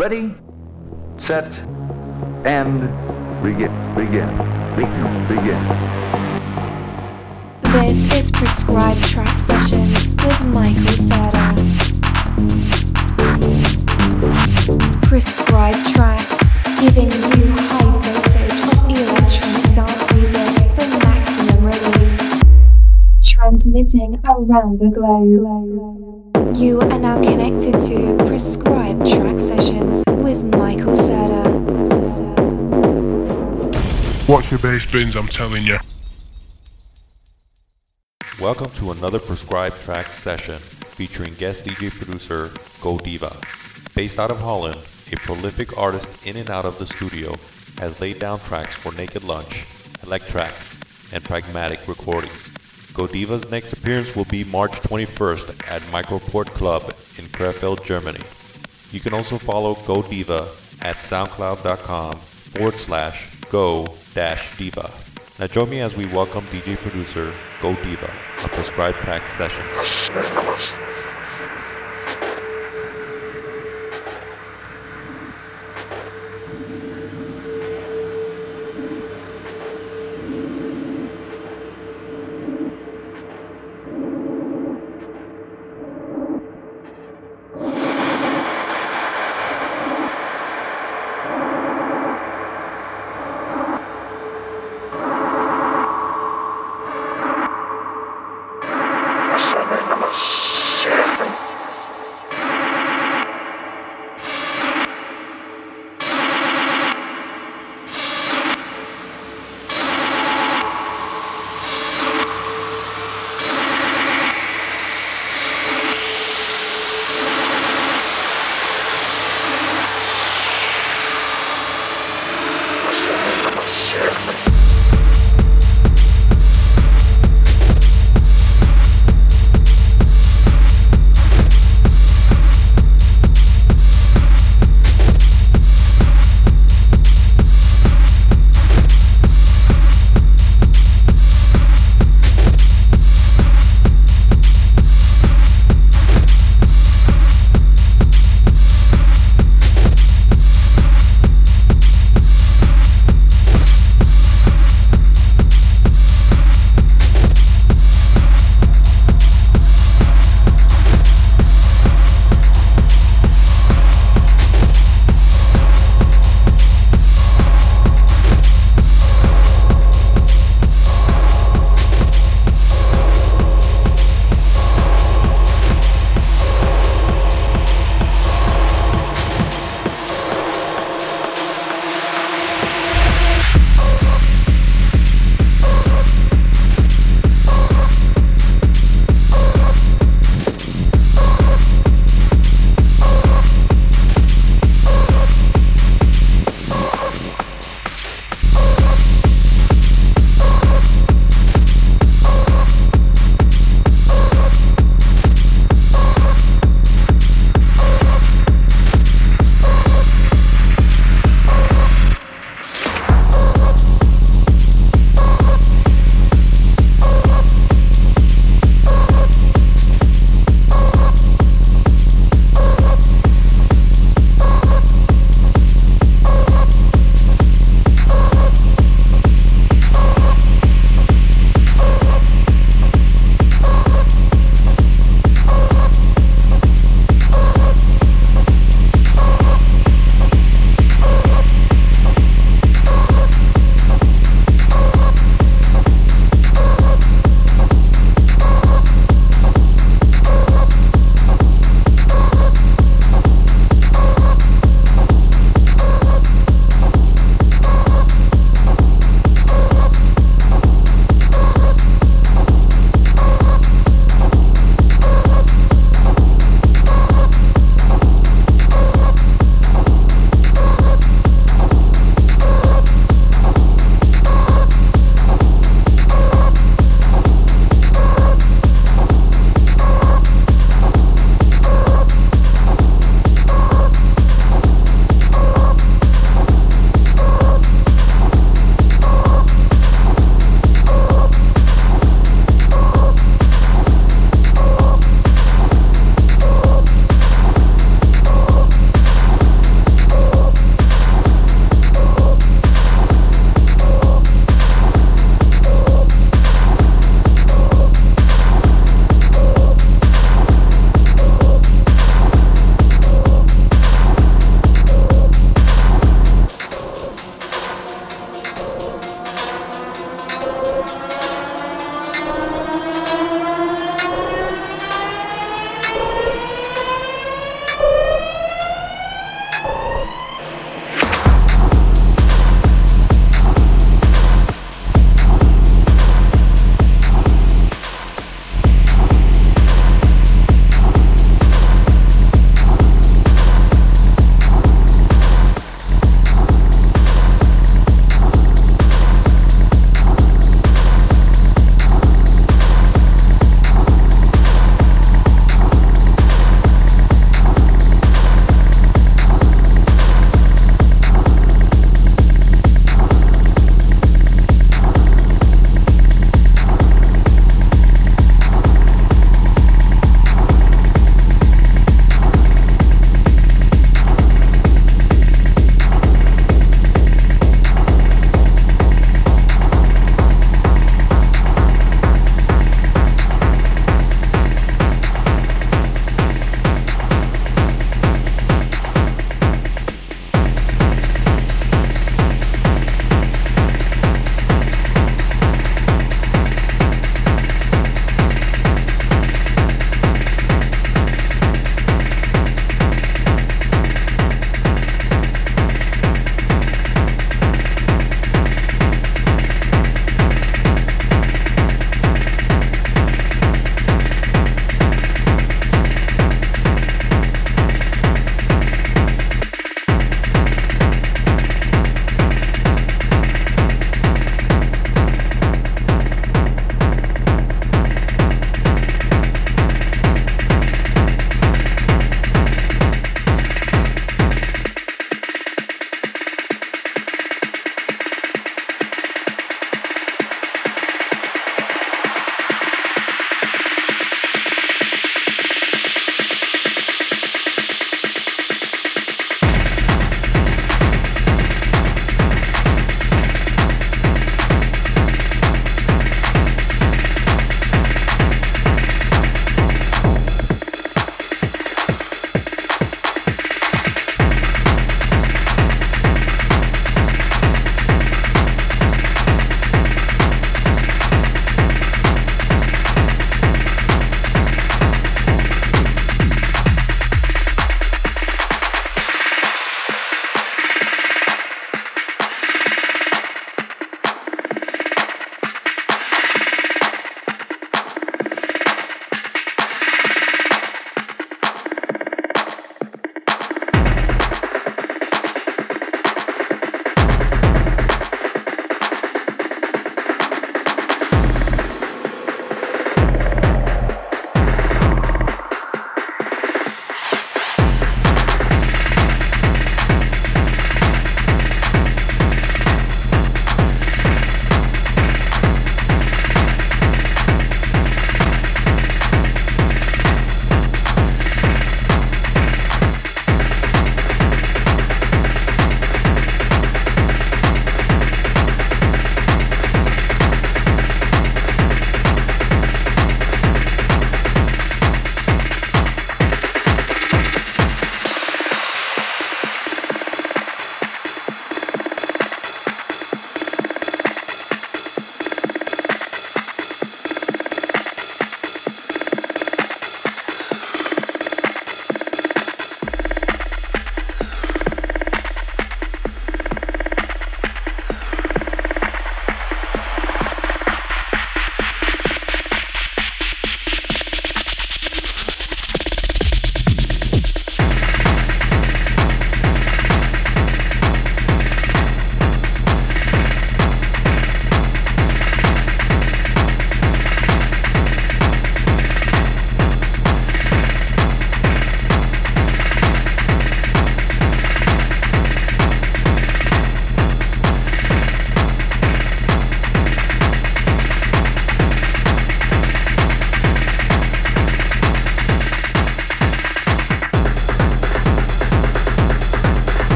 Ready, set, and begin. Begin. Begin. Begin. This is Prescribed Trax Sessions with Michael Serda. Prescribed tracks, giving you high dosage of electronic dance music for maximum relief. Transmitting around the globe. You are now connected to Prescribed Trax Sessions with Michael Serda. Watch your bass bins, I'm telling you. Welcome to another Prescribed Track session featuring guest DJ producer Go Diva. Based out of Holland, a prolific artist in and out of the studio has laid down tracks for Naked Lunch, Elektrax, and Pragmatik Recordings. Go Diva's next appearance will be March 21st at Microport Club in Krefeld, Germany. You can also follow Go Diva at soundcloud.com forward slash go dash diva. Now join me as we welcome DJ producer Go Diva on Prescribed Trax Sessions.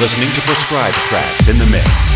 Listening to Prescribed Trax in the Mix.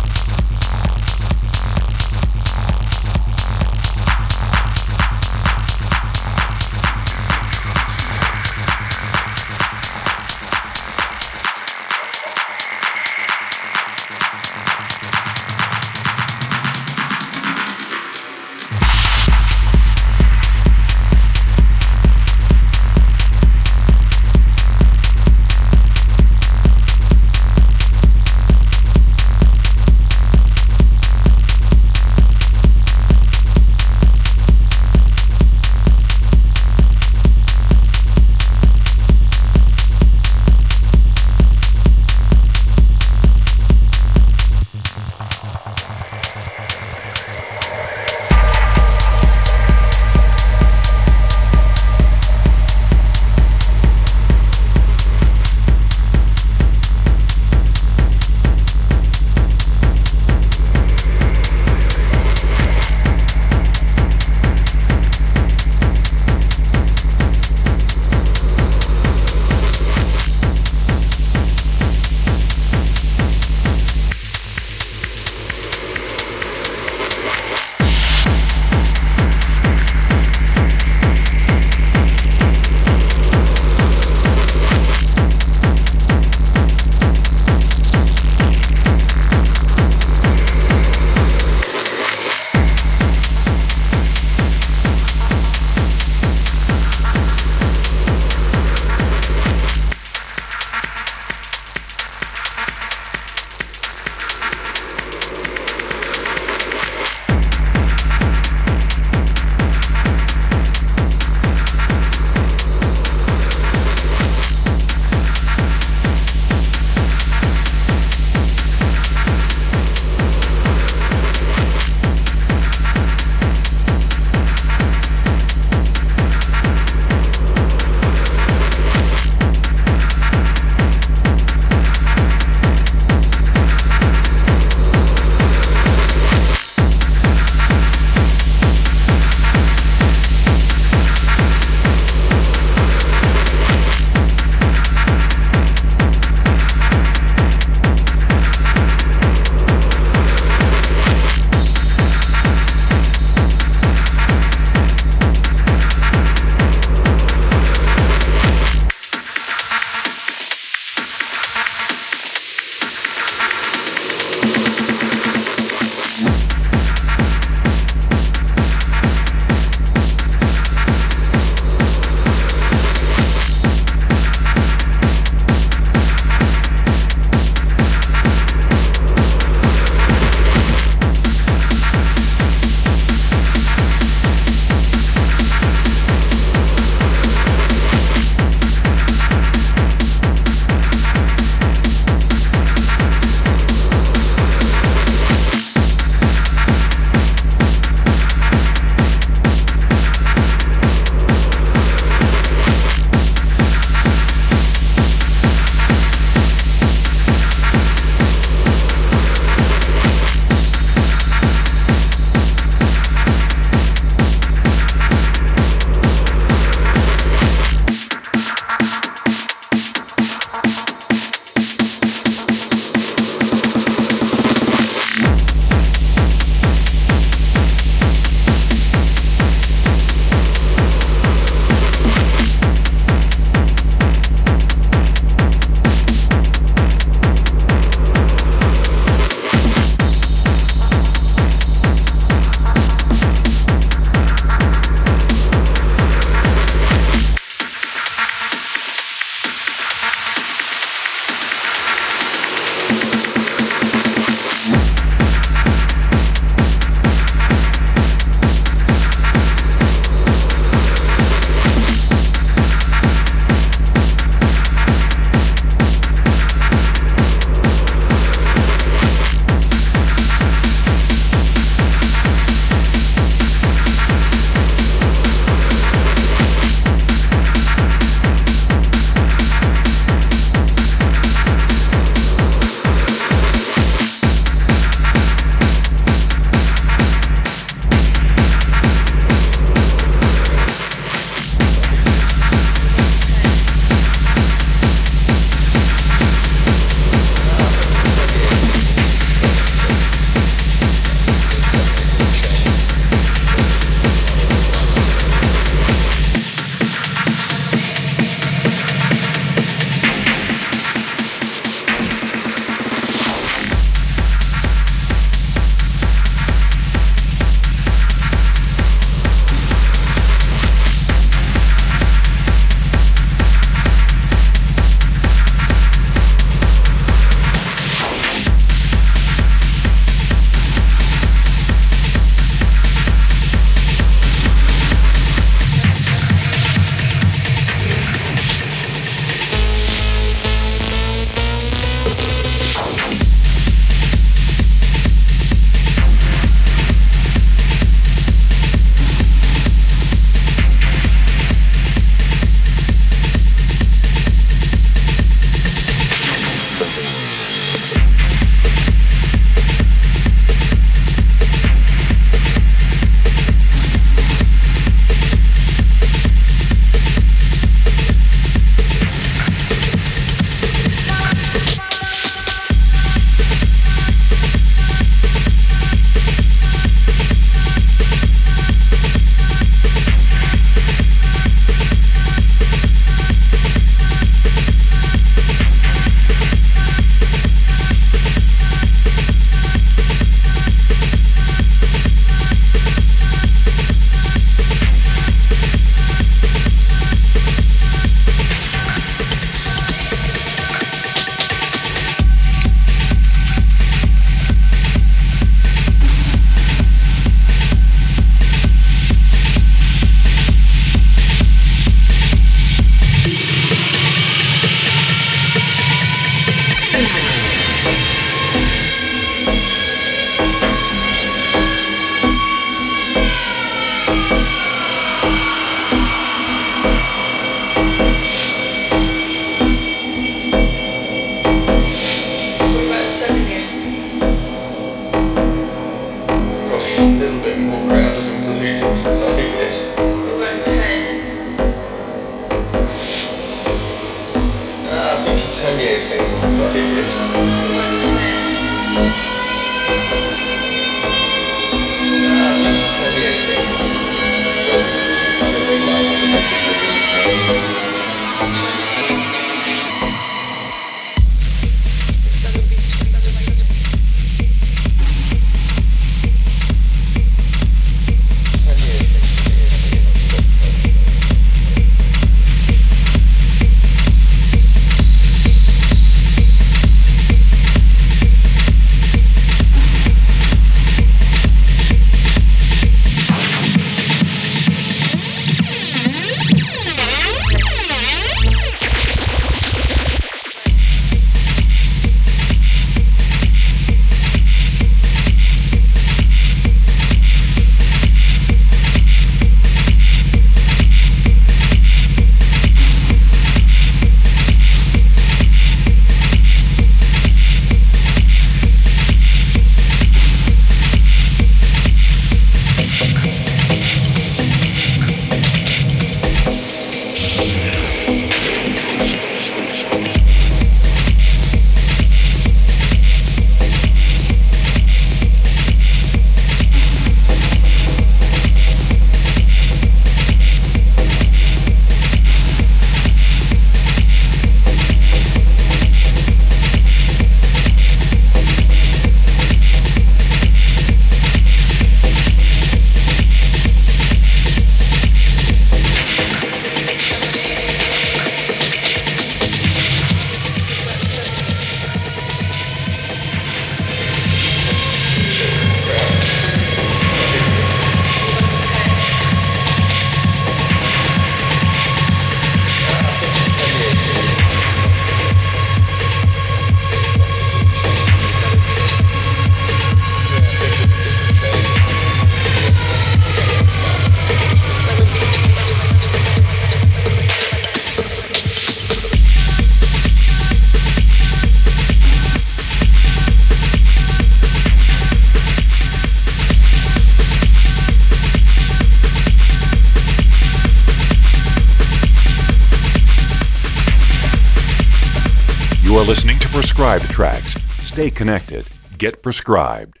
Stay connected. Get prescribed.